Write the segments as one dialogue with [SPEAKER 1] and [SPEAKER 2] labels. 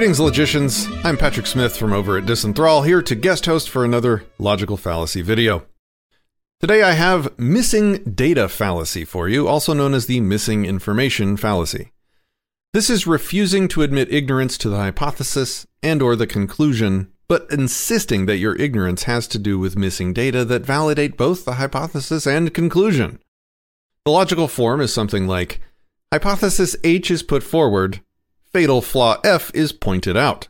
[SPEAKER 1] Greetings, logicians. I'm Patrick Smith from over at Disenthrall, here to guest host for another logical fallacy video. Today I have missing data fallacy for you, also known as the missing information fallacy. This is refusing to admit ignorance to the hypothesis and or the conclusion, but insisting that your ignorance has to do with missing data that validate both the hypothesis and conclusion. The logical form is something like hypothesis H is put forward, fatal flaw F is pointed out.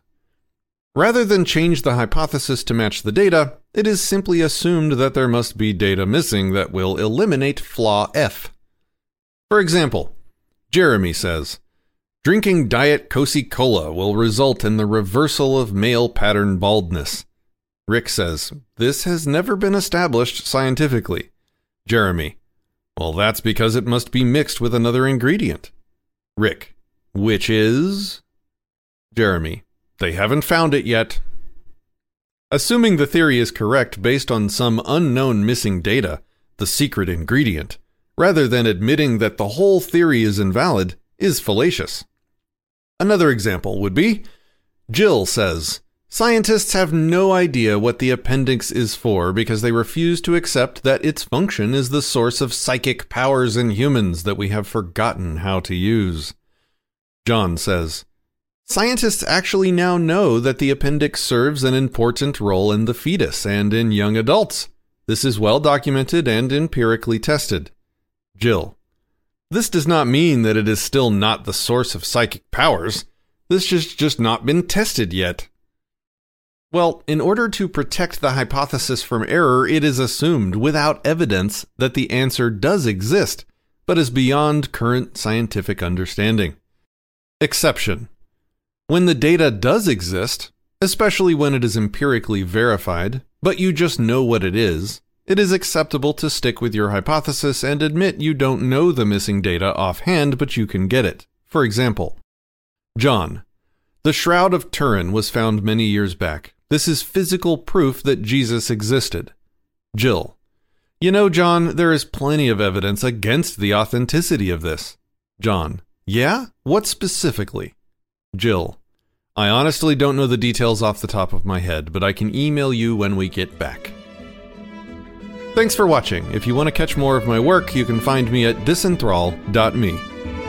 [SPEAKER 1] Rather than change the hypothesis to match the data, it is simply assumed that there must be data missing that will eliminate flaw F. For example, Jeremy says, Drinking Diet Coca Cola will result in the reversal of male pattern baldness. Rick says, This has never been established scientifically. Jeremy, Well, that's because it must be mixed with another ingredient. Rick, which is? Jeremy. They haven't found it yet. Assuming the theory is correct based on some unknown missing data, the secret ingredient, rather than admitting that the whole theory is invalid, is fallacious. Another example would be Jill says, Scientists have no idea what the appendix is for because they refuse to accept that its function is the source of psychic powers in humans that we have forgotten how to use. John says, Scientists actually now know that the appendix serves an important role in the fetus and in young adults. This is well documented and empirically tested. Jill. This does not mean that it is still not the source of psychic powers. This has just not been tested yet. Well, in order to protect the hypothesis from error, it is assumed without evidence that the answer does exist, but is beyond current scientific understanding. Exception. When the data does exist, especially when it is empirically verified, but you just know what it is, it is acceptable to stick with your hypothesis and admit you don't know the missing data offhand, but you can get it. For example, John. The Shroud of Turin was found many years back. This is physical proof that Jesus existed. Jill. You know, John, there is plenty of evidence against the authenticity of this. John. Yeah? What specifically? Jill. I honestly don't know the details off the top of my head, but I can email you when we get back. Thanks for watching. If you want to catch more of my work, you can find me at disenthrall.me.